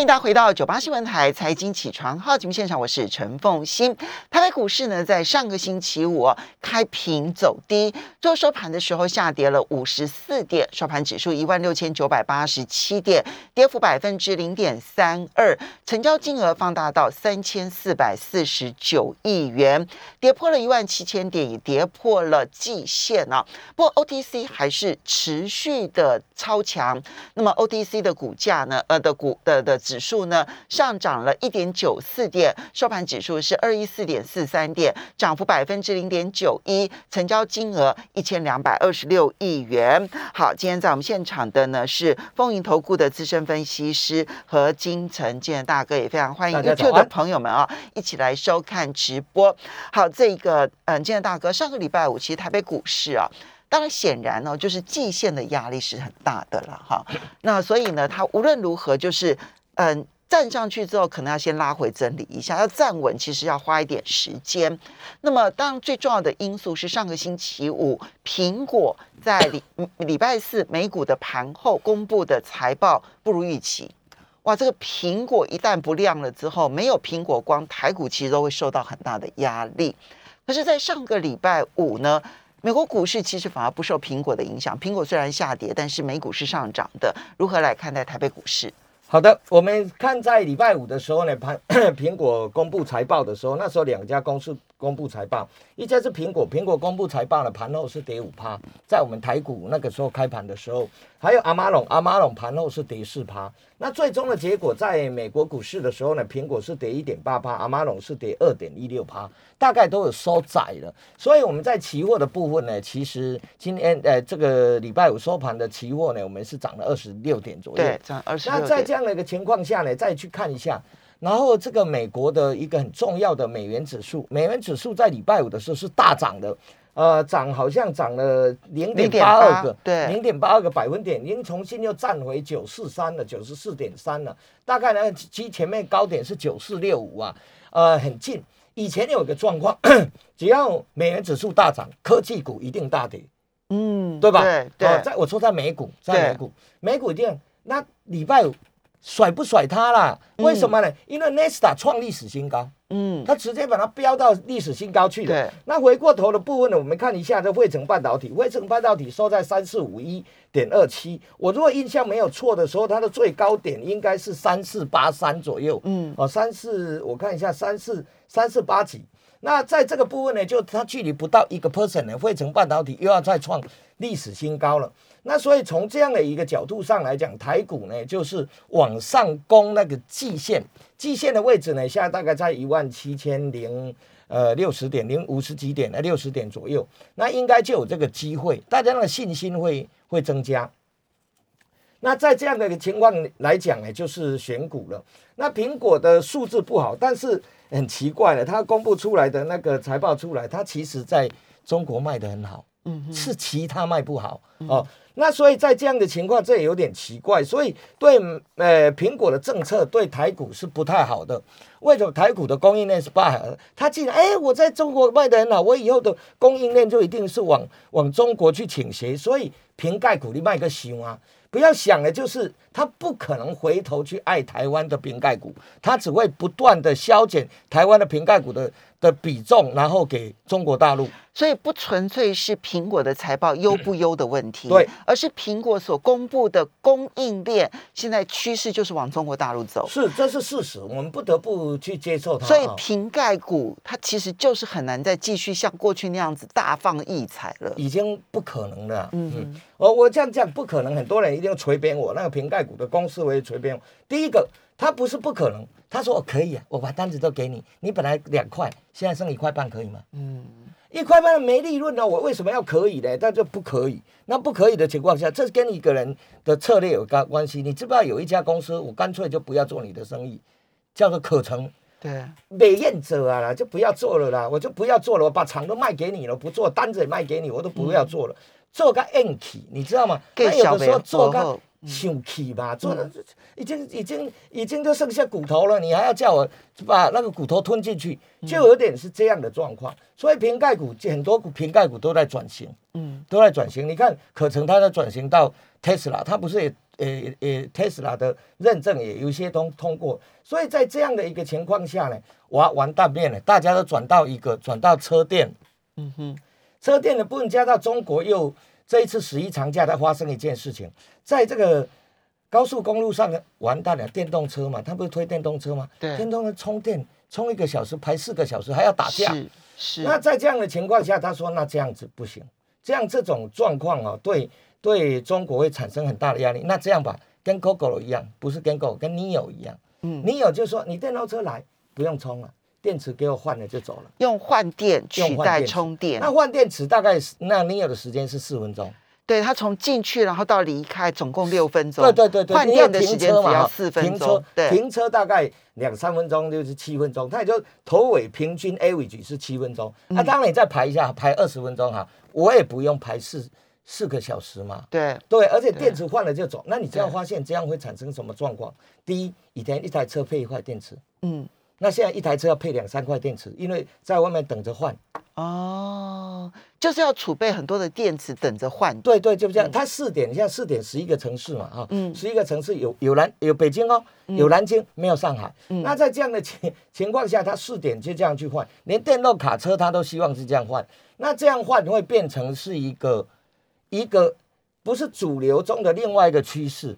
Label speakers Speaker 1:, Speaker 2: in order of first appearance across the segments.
Speaker 1: 欢迎大家回到九八新闻台财经起床号节目现场，我是陈凤欣。台北股市呢，在上个星期五开平走低，最后收盘的时候下跌了五十四点，收盘指数一万六千九百八十七点，跌幅百分之零点三二，成交金额放大到三千四百四十九亿元，跌破了一万七千点，也跌破了季线啊。不过 OTC 还是持续的超强，那么 OTC 的股价呢，呃的股的的。指数呢上涨了一点九四点，收盘指数是二一四点四三点，涨幅百分之零点九一，成交金额一千两百二十六亿元。好，今天在我们现场的呢是丰盈投顾的资深分析师和金城建大哥，也非常欢迎 YouTube 的朋友们啊，一起来收看直播。好，这个嗯，建大哥，上个礼拜五其实台北股市啊，当然显然呢就是季线的压力是很大的了哈。那所以呢，它无论如何就是。嗯，站上去之后，可能要先拉回整理一下，要站稳，其实要花一点时间。那么，当然最重要的因素是上个星期五，苹果在礼礼拜四美股的盘后公布的财报不如预期。哇，这个苹果一旦不亮了之后，没有苹果光，台股其实都会受到很大的压力。可是，在上个礼拜五呢，美国股市其实反而不受苹果的影响，苹果虽然下跌，但是美股是上涨的。如何来看待台北股市？
Speaker 2: 好的，我们看在礼拜五的时候呢，盘 苹果公布财报的时候，那时候两家公司。公布财报，一家是苹果，苹果公布财报了，盘后是跌五趴，在我们台股那个时候开盘的时候，还有阿玛龙，阿玛龙盘后是跌四趴。那最终的结果，在美国股市的时候呢，苹果是跌一点八趴，阿玛龙是跌二点一六趴，大概都有收窄了。所以我们在期货的部分呢，其实今天呃这个礼拜五收盘的期货呢，我们是涨了二十六点左右，
Speaker 1: 对，涨二十
Speaker 2: 那在这样的一个情况下呢，再去看一下。然后这个美国的一个很重要的美元指数，美元指数在礼拜五的时候是大涨的，呃，涨好像涨了零点八二个，
Speaker 1: 对，
Speaker 2: 零点八二个百分点，已经重新又站回九四三了，九十四点三了。大概呢，其前面高点是九四六五啊，呃，很近。以前有个状况，只要美元指数大涨，科技股一定大跌，嗯，对吧？
Speaker 1: 对对，
Speaker 2: 在我说在美股，在美股，美股一定那礼拜五。甩不甩它啦？为什么呢？因为 Nesta 创历史新高，嗯，它直接把它飙到历史新高去了。
Speaker 1: 对，
Speaker 2: 那回过头的部分呢，我们看一下这汇成半导体，汇成半导体收在三四五一点二七。我如果印象没有错的时候，它的最高点应该是三四八三左右，嗯，哦，三四，我看一下三四三四八几。那在这个部分呢，就它距离不到一个 percent 呢，汇成半导体又要再创历史新高了。那所以从这样的一个角度上来讲，台股呢就是往上攻那个季线，季线的位置呢现在大概在一万七千零呃六十点零五十几点呃六十点左右，那应该就有这个机会，大家的信心会会增加。那在这样的一个情况来讲呢，就是选股了。那苹果的数字不好，但是很奇怪的，它公布出来的那个财报出来，它其实在中国卖的很好，嗯，是其他卖不好哦。那所以在这样的情况，这也有点奇怪。所以对呃苹果的政策对台股是不太好的。为什么台股的供应链是不好？它既然哎我在中国卖的很好，我以后的供应链就一定是往往中国去倾斜。所以瓶盖股你卖个熊啊！不要想的，就是他不可能回头去爱台湾的瓶盖股，他只会不断的削减台湾的瓶盖股的的比重，然后给中国大陆。
Speaker 1: 所以不纯粹是苹果的财报优不优的问题，
Speaker 2: 对，
Speaker 1: 而是苹果所公布的供应链现在趋势就是往中国大陆走。
Speaker 2: 是，这是事实，我们不得不去接受它。
Speaker 1: 所以瓶盖股它其实就是很难再继续像过去那样子大放异彩了，
Speaker 2: 已经不可能了。嗯嗯，我我这样讲不可能，很多人一定要锤扁我。那个瓶盖股的公司我也锤扁我。第一个，他不是不可能，他说我可以啊，我把单子都给你，你本来两块，现在剩一块半，可以吗？嗯。一块半没利润呢，我为什么要可以呢？但就不可以。那不可以的情况下，这是跟一个人的策略有关关系。你知不知道有一家公司，我干脆就不要做你的生意，叫做可成。
Speaker 1: 对，
Speaker 2: 美艳者啊啦，就不要做了啦，我就不要做了，我把厂都卖给你了，不做单子也卖给你，我都不要做了，做个 N K，，你知道吗？
Speaker 1: 那有的时候做个。
Speaker 2: 生气吧，做的已经已经已经就剩下骨头了，你还要叫我把那个骨头吞进去，就有点是这样的状况。所以瓶盖股很多股瓶盖股都在转型，嗯，都在转型。你看可成它在转型到 Tesla，，它不是也也也，Tesla 的认证也有些通通过，所以在这样的一个情况下呢，完完蛋面了，大家都转到一个转到车电，嗯哼，车电的部分加到中国又这一次十一长假，它发生一件事情，在这个高速公路上呢，完蛋了，电动车嘛，他不是推电动车吗？
Speaker 1: 对，
Speaker 2: 电动车充电充一个小时排四个小时，还要打架，
Speaker 1: 是是。
Speaker 2: 那在这样的情况下，他说那这样子不行，这样这种状况啊，对。对中国会产生很大的压力。那这样吧，跟 Google 一样，不是跟 Google，跟 Neo 一样。嗯，Neo 就说你电动车来不用充了，电池给我换了就走了。
Speaker 1: 用换电取代充电。
Speaker 2: 那换电池大概是那 Neo 的时间是四分钟。
Speaker 1: 对，它从进去然后到离开总共六分钟。
Speaker 2: 对对对对。
Speaker 1: 换电的时间只要四分钟。
Speaker 2: 停车停车大概两三分钟就是七分钟，它也就头尾平均 average 是七分钟。那当然你再排一下，排二十分钟哈，我也不用排四。四个小时嘛，
Speaker 1: 对
Speaker 2: 对，而且电池换了就走。那你就要发现这样会产生什么状况？第一，以前一台车配一块电池，嗯，那现在一台车要配两三块电池，因为在外面等着换。
Speaker 1: 哦，就是要储备很多的电池等着换。
Speaker 2: 对对，就这样。它四点，你像四点十一个城市嘛，哈，嗯，十一个城市有有南有北京哦，有南京，没有上海。那在这样的情情况下，它四点就这样去换，连电动卡车它都希望是这样换。那这样换会变成是一个。一个不是主流中的另外一个趋势，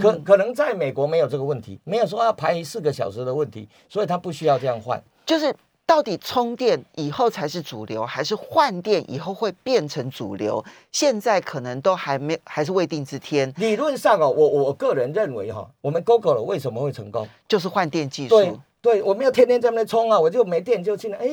Speaker 2: 可可能在美国没有这个问题，没有说要排四个小时的问题，所以他不需要这样换。
Speaker 1: 就是到底充电以后才是主流，还是换电以后会变成主流？现在可能都还没，还是未定之天。
Speaker 2: 理论上哦，我我个人认为哈，我们 Google 为什么会成功，
Speaker 1: 就是换电技术。
Speaker 2: 对，对我没有天天在那边充啊，我就没电就进来，哎，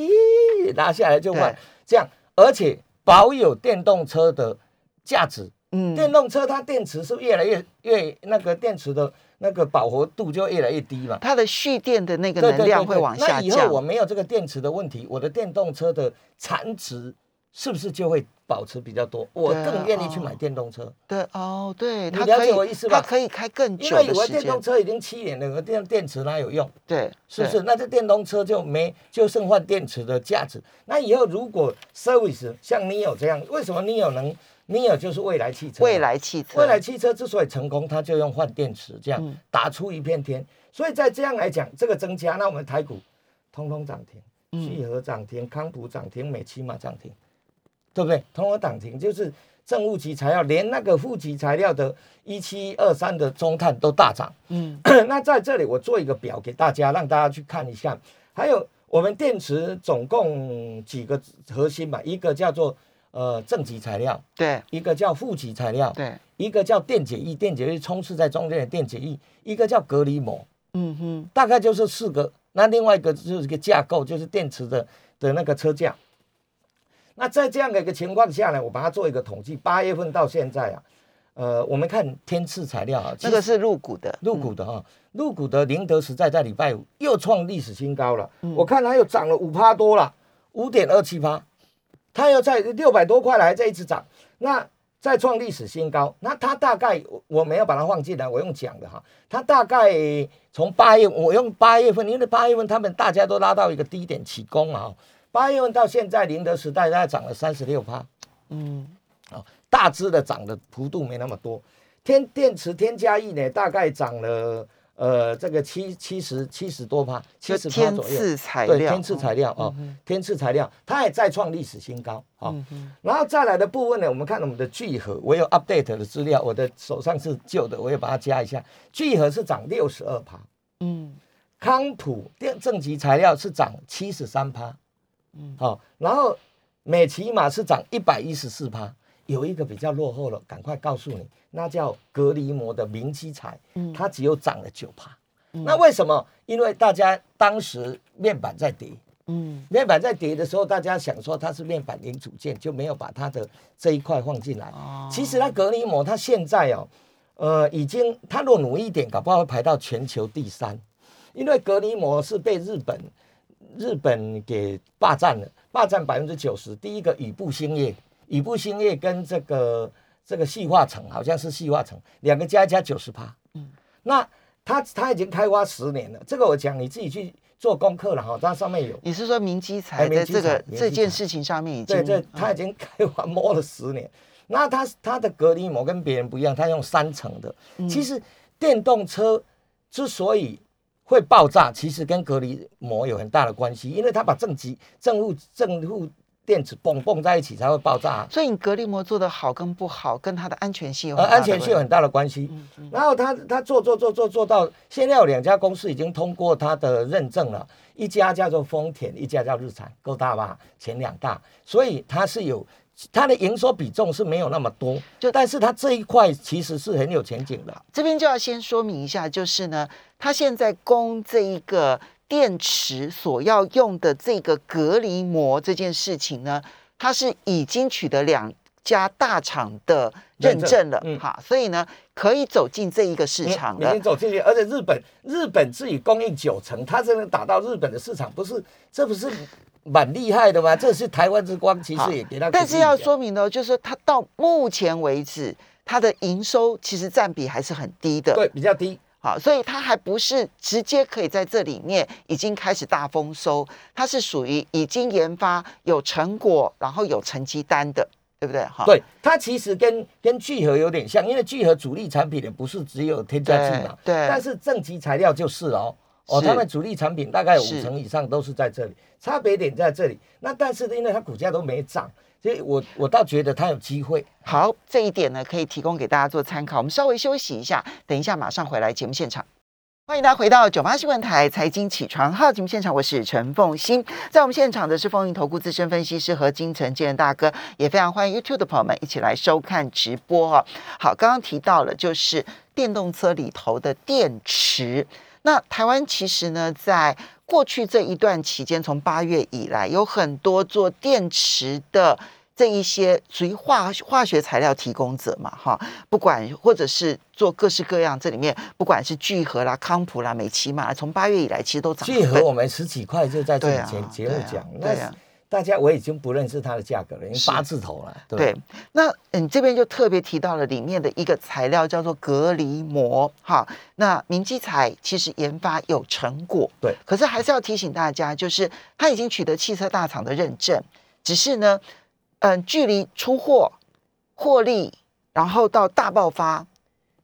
Speaker 2: 拿下来就换，这样，而且保有电动车的。价值，嗯，电动车它电池是越来越越那个电池的那个饱和度就越来越低嘛，
Speaker 1: 它的蓄电的那个能量会往下降。
Speaker 2: 那以后我没有这个电池的问题，我的电动车的残值是不是就会保持比较多？我更愿意去买电动车。
Speaker 1: 对哦，对，
Speaker 2: 你了解我意思吧？
Speaker 1: 它可以开更久
Speaker 2: 因为以为电动车已经七年了，电电池哪有用？
Speaker 1: 对，
Speaker 2: 是不是？那这电动车就没就剩换电池的价值。那以后如果 service 像你有这样，为什么你有能？尼尔就是未来汽车，
Speaker 1: 未来汽车，
Speaker 2: 未来汽车之所以成功，它就用换电池这样打出一片天。所以在这样来讲，这个增加，那我们台股通通涨停，聚合涨停，康普涨停，美骑马涨停，对不对？通通涨停，就是正负极材料，连那个负极材料的一七二三的中碳都大涨。嗯，那在这里我做一个表给大家，让大家去看一下。还有我们电池总共几个核心嘛？一个叫做。呃，正极材料，
Speaker 1: 对，
Speaker 2: 一个叫负极材料，
Speaker 1: 对，
Speaker 2: 一个叫电解液，电解液充斥在中间的电解液，一个叫隔离膜，嗯哼，大概就是四个。那另外一个就是一个架构，就是电池的的那个车架。那在这样的一个情况下呢，我把它做一个统计，八月份到现在啊，呃，我们看天赐材料啊，
Speaker 1: 这个是入股的，
Speaker 2: 入股的哈，入股的宁德时代在礼拜五又创历史新高了，我看它又涨了五趴多了，五点二七趴。它要在六百多块来再一直涨，那再创历史新高。那它大概我没有把它放进来，我用讲的哈。它大概从八月，我用八月份，因为八月份他们大家都拉到一个低点起攻啊。八月份到现在，宁德时代大概涨了三十六趴，嗯，哦，大致的涨的幅度没那么多。天电池添加液呢，大概涨了。呃，这个七七十七十多趴，七十趴左右。对，天赐材料啊，天赐材料，它也再创历史新高啊。然后再来的部分呢，我们看我们的聚合，我有 update 的资料，我的手上是旧的，我也把它加一下。聚合是涨六十二趴，嗯，康普电正极材料是涨七十三趴，嗯，好，然后美骑马是涨一百一十四趴。有一个比较落后了，赶快告诉你，那叫隔离膜的明基材，它只有涨了九趴。那为什么？因为大家当时面板在跌，嗯，面板在跌的时候，大家想说它是面板零组件，就没有把它的这一块放进来。其实它隔离膜，它现在哦，呃，已经它若努一点，搞不好会排到全球第三，因为隔离膜是被日本日本给霸占了，霸占百分之九十。第一个雨布兴业。宇部兴业跟这个这个细化成好像是细化成两个加一加九十趴，嗯，那它它已经开发十年了，这个我讲你自己去做功课了哈，它上面有。
Speaker 1: 你是说明基材在这个这件事情上面已经
Speaker 2: 对对，它已经开发摸了十年，那它它的隔离膜跟别人不一样，它用三层的。其实电动车之所以会爆炸，其实跟隔离膜有很大的关系，因为它把正极正负正负电子蹦蹦在一起才会爆炸。
Speaker 1: 所以你隔离膜做的好跟不好，跟它的安全性有
Speaker 2: 呃安全性有很大的关系。然后它它做做做做做到现在有两家公司已经通过它的认证了，一家叫做丰田，一家叫日产，够大吧？前两大，所以它是有。它的营收比重是没有那么多，就但是它这一块其实是很有前景的。
Speaker 1: 这边就要先说明一下，就是呢，它现在供这一个电池所要用的这个隔离膜这件事情呢，它是已经取得两家大厂的认证了，哈，所以呢可以走进这一个市场
Speaker 2: 了。已经走进去，而且日本日本自己供应九成，它才能打到日本的市场，不是？这不是？蛮厉害的嘛，这是台湾之光，其实也给他。
Speaker 1: 但是要说明呢，就是它到目前为止，它的营收其实占比还是很低的，
Speaker 2: 对，比较低。
Speaker 1: 好，所以它还不是直接可以在这里面已经开始大丰收，它是属于已经研发有成果，然后有成绩单的，对不对？
Speaker 2: 哈，对，它其实跟跟聚合有点像，因为聚合主力产品的不是只有添加剂嘛，
Speaker 1: 对，
Speaker 2: 但是正极材料就是哦。哦，他们主力产品大概五成以上都是在这里，差别点在这里。那但是因为它股价都没涨，所以我我倒觉得它有机会。
Speaker 1: 好，这一点呢可以提供给大家做参考。我们稍微休息一下，等一下马上回来节目现场。欢迎大家回到九八新闻台财经起床号节目现场，我是陈凤欣。在我们现场的是风云投顾资深分析师何金城建大哥，也非常欢迎 YouTube 的朋友们一起来收看直播哦。好，刚刚提到了就是电动车里头的电池。那台湾其实呢，在过去这一段期间，从八月以来，有很多做电池的这一些属于化化学材料提供者嘛，哈，不管或者是做各式各样，这里面不管是聚合啦、康普啦、美奇嘛，从八月以来其实都涨。
Speaker 2: 聚合我们十几块就在这里节节目讲，对呀。大家我已经不认识它的价格了，因为八字头了。对，
Speaker 1: 那嗯这边就特别提到了里面的一个材料叫做隔离膜，哈。那明基材其实研发有成果，
Speaker 2: 对。
Speaker 1: 可是还是要提醒大家，就是它已经取得汽车大厂的认证，只是呢，嗯，距离出货、获利，然后到大爆发。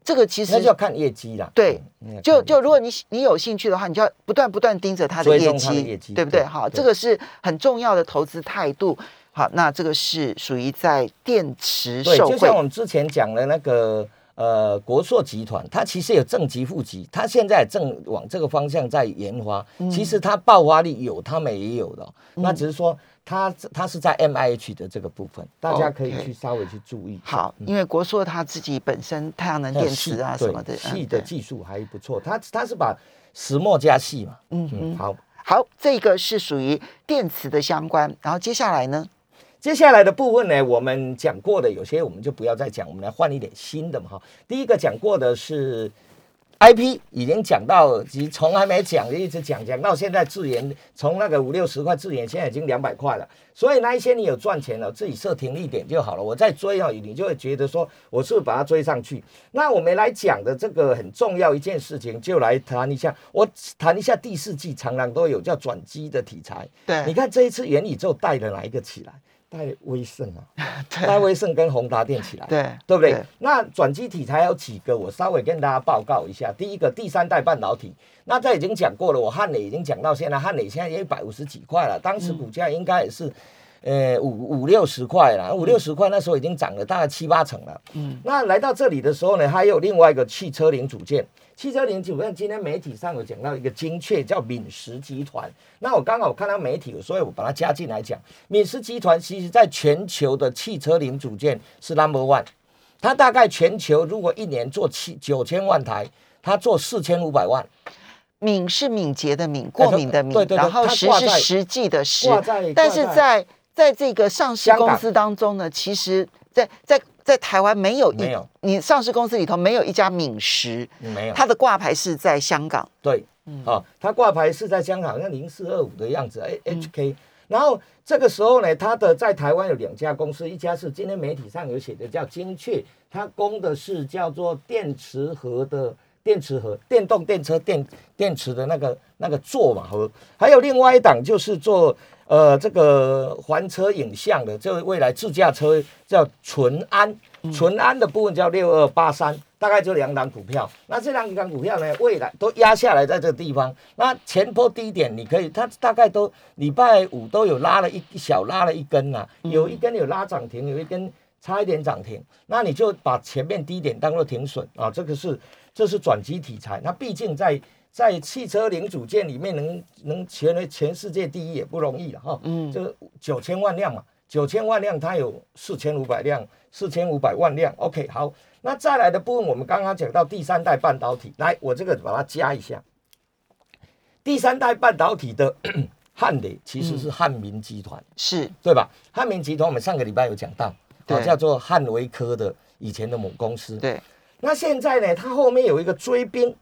Speaker 1: 这个其实
Speaker 2: 那就要看业绩啦。
Speaker 1: 对，就就如果你你有兴趣的话，你就要不断不断盯着它的业绩，对不对？好，这个是很重要的投资态度。好，那这个是属于在电池受
Speaker 2: 就像我们之前讲的那个呃国硕集团，它其实有正极负极，它现在正往这个方向在研发。其实它爆发力有，他们也有的。那只是说。它它是在 M I H 的这个部分，大家可以去稍微去注意。
Speaker 1: 好，因为国硕它自己本身太阳能电池啊什么的，
Speaker 2: 细的技术还不错。它它是把石墨加细嘛。嗯嗯。好，
Speaker 1: 好，这个是属于电池的相关。然后接下来呢？
Speaker 2: 接下来的部分呢，我们讲过的有些我们就不要再讲，我们来换一点新的嘛哈。第一个讲过的是。I P 已经讲到，其从来没讲，一直讲讲到现在，自研从那个五六十块自研，现在已经两百块了。所以那一些你有赚钱了，自己设停利点就好了。我再追啊，你就会觉得说，我是不是把它追上去？那我们来讲的这个很重要一件事情，就来谈一下。我谈一下第四季常常都有叫转机的题材。
Speaker 1: 对，
Speaker 2: 你看这一次元宇宙带了哪一个起来？带威盛啊，带威盛跟宏达电起来，
Speaker 1: 对
Speaker 2: 对不对？那转机题材有几个？我稍微跟大家报告一下。第一个，第三代半导体，那这已经讲过了。我汉磊已经讲到现在，汉磊现在也一百五十几块了，当时股价应该也是。呃，五五六十块了，五六十块那时候已经涨了大概七八成了。嗯，那来到这里的时候呢，还有另外一个汽车零组件，汽车零组件今天媒体上有讲到一个精确叫敏实集团。那我刚好看到媒体，所以我把它加进来讲。敏实集团其实在全球的汽车零组件是 number one，它大概全球如果一年做七九千万台，它做四千五百万。
Speaker 1: 敏是敏捷的敏，过敏的敏，然后实是实际的实，但是在在这个上市公司当中呢，其实，在在在台湾没有
Speaker 2: 没有，
Speaker 1: 你上市公司里头没有一家敏实，
Speaker 2: 没有，
Speaker 1: 它的挂牌是在香港，
Speaker 2: 对，啊，它挂牌是在香港，像零四二五的样子，哎，HK，然后这个时候呢，它的在台湾有两家公司，一家是今天媒体上有写的叫精确，它供的是叫做电池盒的电池盒，电动电车电电池的那个那个座嘛盒，还有另外一档就是做呃这个环车影像的，这未来自驾车叫淳安，淳安的部分叫六二八三，大概就两档股票。那这两档股票呢，未来都压下来在这个地方。那前波低点你可以，它大概都礼拜五都有拉了一小拉了一根呐，有一根有拉涨停，有一根。差一点涨停，那你就把前面低点当做停损啊，这个是这是转机题材。那毕竟在在汽车零组件里面能能全为全世界第一也不容易了哈。嗯，这九千万辆嘛，九千万辆它有四千五百辆，四千五百万辆。OK，好，那再来的部分我们刚刚讲到第三代半导体，来我这个把它加一下。第三代半导体的 汉磊其实是汉民集团，
Speaker 1: 是
Speaker 2: 对吧？汉民集团我们上个礼拜有讲到。哦，叫做汉维科的以前的母公司。
Speaker 1: 对，
Speaker 2: 那现在呢？它后面有一个追兵，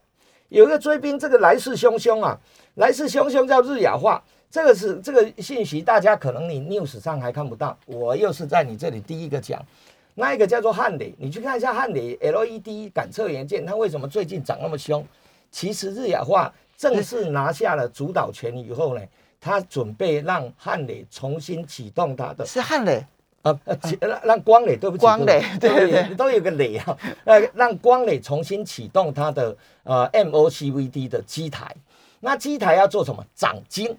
Speaker 2: 有一个追兵，这个来势汹汹啊！来势汹汹叫日亚化，这个是这个信息，大家可能你 news 上还看不到，我又是在你这里第一个讲。那一个叫做汉磊，你去看一下汉磊 LED 感测元件，它为什么最近涨那么凶？其实日亚化正式拿下了主导权以后呢，他准备让汉磊重新启动它的。
Speaker 1: 是汉磊。
Speaker 2: 啊呃，让让光磊，对不起，
Speaker 1: 光磊，对对，
Speaker 2: 都有个磊啊，呃，让光磊重新启动它的呃 MOCVD 的机台，那机台要做什么？长晶，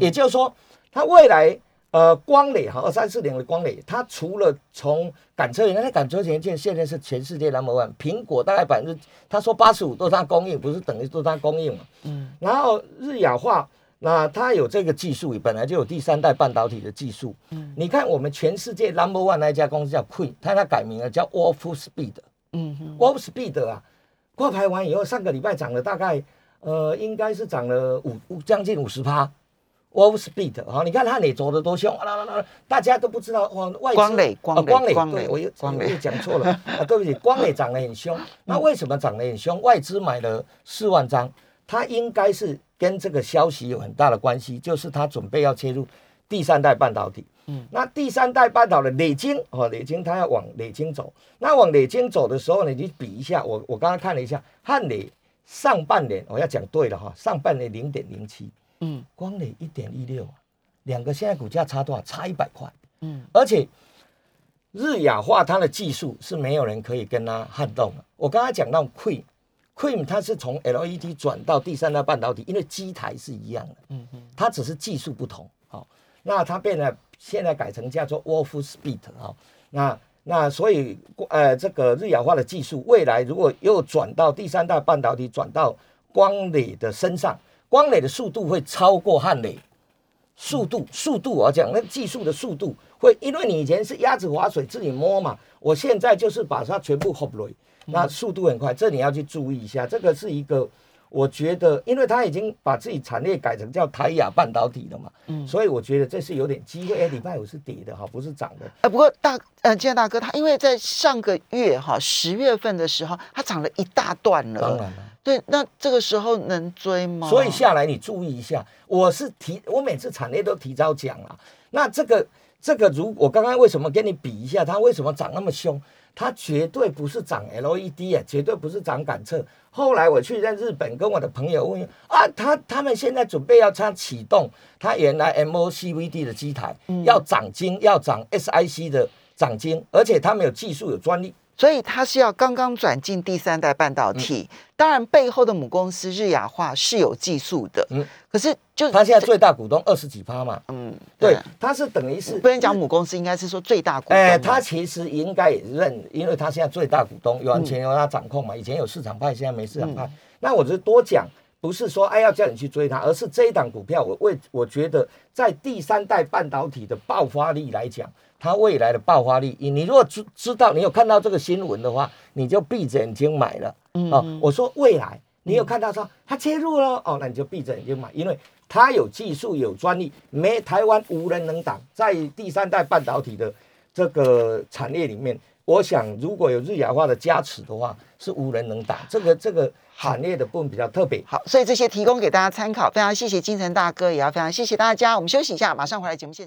Speaker 2: 也就是说，它未来呃光磊哈二三四零的光磊，它除了从感测元件，感测元件现在是全世界 number one，苹果大概百分之，他说八十五都是它供应，不是等于都是它供应嘛，嗯，然后日亚化。那它有这个技术，本来就有第三代半导体的技术。嗯，你看我们全世界 number one 那一家公司叫 Queen，它它改名了叫 Wolfspeed。嗯哼，Wolfspeed 啊，挂牌完以后，上个礼拜涨了大概，呃，应该是涨了五将近五十趴。Wolfspeed 啊，你看它你走的多凶，啦啦啦，大家都不知道哇，
Speaker 1: 外光磊光
Speaker 2: 光磊，对我又我又讲错了啊，对不起，光磊涨得很凶。那为什么涨得很凶？外资买了四万张，它应该是。跟这个消息有很大的关系，就是他准备要切入第三代半导体。嗯，那第三代半导体磊晶哦，磊晶它要往磊晶走。那往磊晶走的时候呢，你比一下，我我刚刚看了一下，汉磊上半年我要讲对了哈，上半年零点零七，嗯，光磊一点一六，两个现在股价差多少？差一百块。嗯，而且日亚化它的技术是没有人可以跟它撼动的。我刚才讲到 Queen。Cream 它是从 LED 转到第三代半导体，因为机台是一样的，嗯嗯，它只是技术不同，好，那它变得现在改成叫做 Wolfspeed 啊，那那所以呃这个日氧化的技术，未来如果又转到第三代半导体，转到光磊的身上，光磊的速度会超过汉磊，速度速度我讲那技术的速度会，因为你以前是鸭子划水自己摸嘛，我现在就是把它全部 h o p l 那速度很快，这你要去注意一下。这个是一个，我觉得，因为他已经把自己产业改成叫台亚半导体了嘛，嗯，所以我觉得这是有点机会。哎，礼拜五是跌的哈，不是涨的。
Speaker 1: 呃，不过大呃，金大哥他因为在上个月哈十月份的时候，他涨了一大段了。
Speaker 2: 当然了，
Speaker 1: 对，那这个时候能追吗？
Speaker 2: 所以下来你注意一下，我是提，我每次产业都提早讲了。那这个这个，如我刚刚为什么跟你比一下，它为什么涨那么凶？它绝对不是涨 LED 啊，绝对不是涨感测。后来我去在日本跟我的朋友问啊，他他们现在准备要他启动他原来 MOCVD 的机台，要涨金，要涨 SIC 的涨金，而且他们有技术有专利。
Speaker 1: 所以它是要刚刚转进第三代半导体，当然背后的母公司日亚化是有技术的，嗯，可是就
Speaker 2: 它现在最大股东二十几趴嘛，嗯，对，它是等于是
Speaker 1: 不能讲母公司，应该是说最大股东。哎，
Speaker 2: 它其实应该也认，因为它现在最大股东完全由它掌控嘛，以前有市场派，现在没市场派。那我就多讲，不是说哎要叫你去追它，而是这一档股票，我为我觉得在第三代半导体的爆发力来讲。它未来的爆发力，你如果知知道，你有看到这个新闻的话，你就闭着眼睛买了。哦，我说未来，你有看到说它切入了，哦，那你就闭着眼睛买，因为它有技术有专利，没台湾无人能挡。在第三代半导体的这个产业里面，我想如果有日亚化的加持的话，是无人能挡。这个这个行业的部分比较特别。
Speaker 1: 好，所以这些提供给大家参考，非常谢谢金城大哥，也要非常谢谢大家。我们休息一下，马上回来节目现场。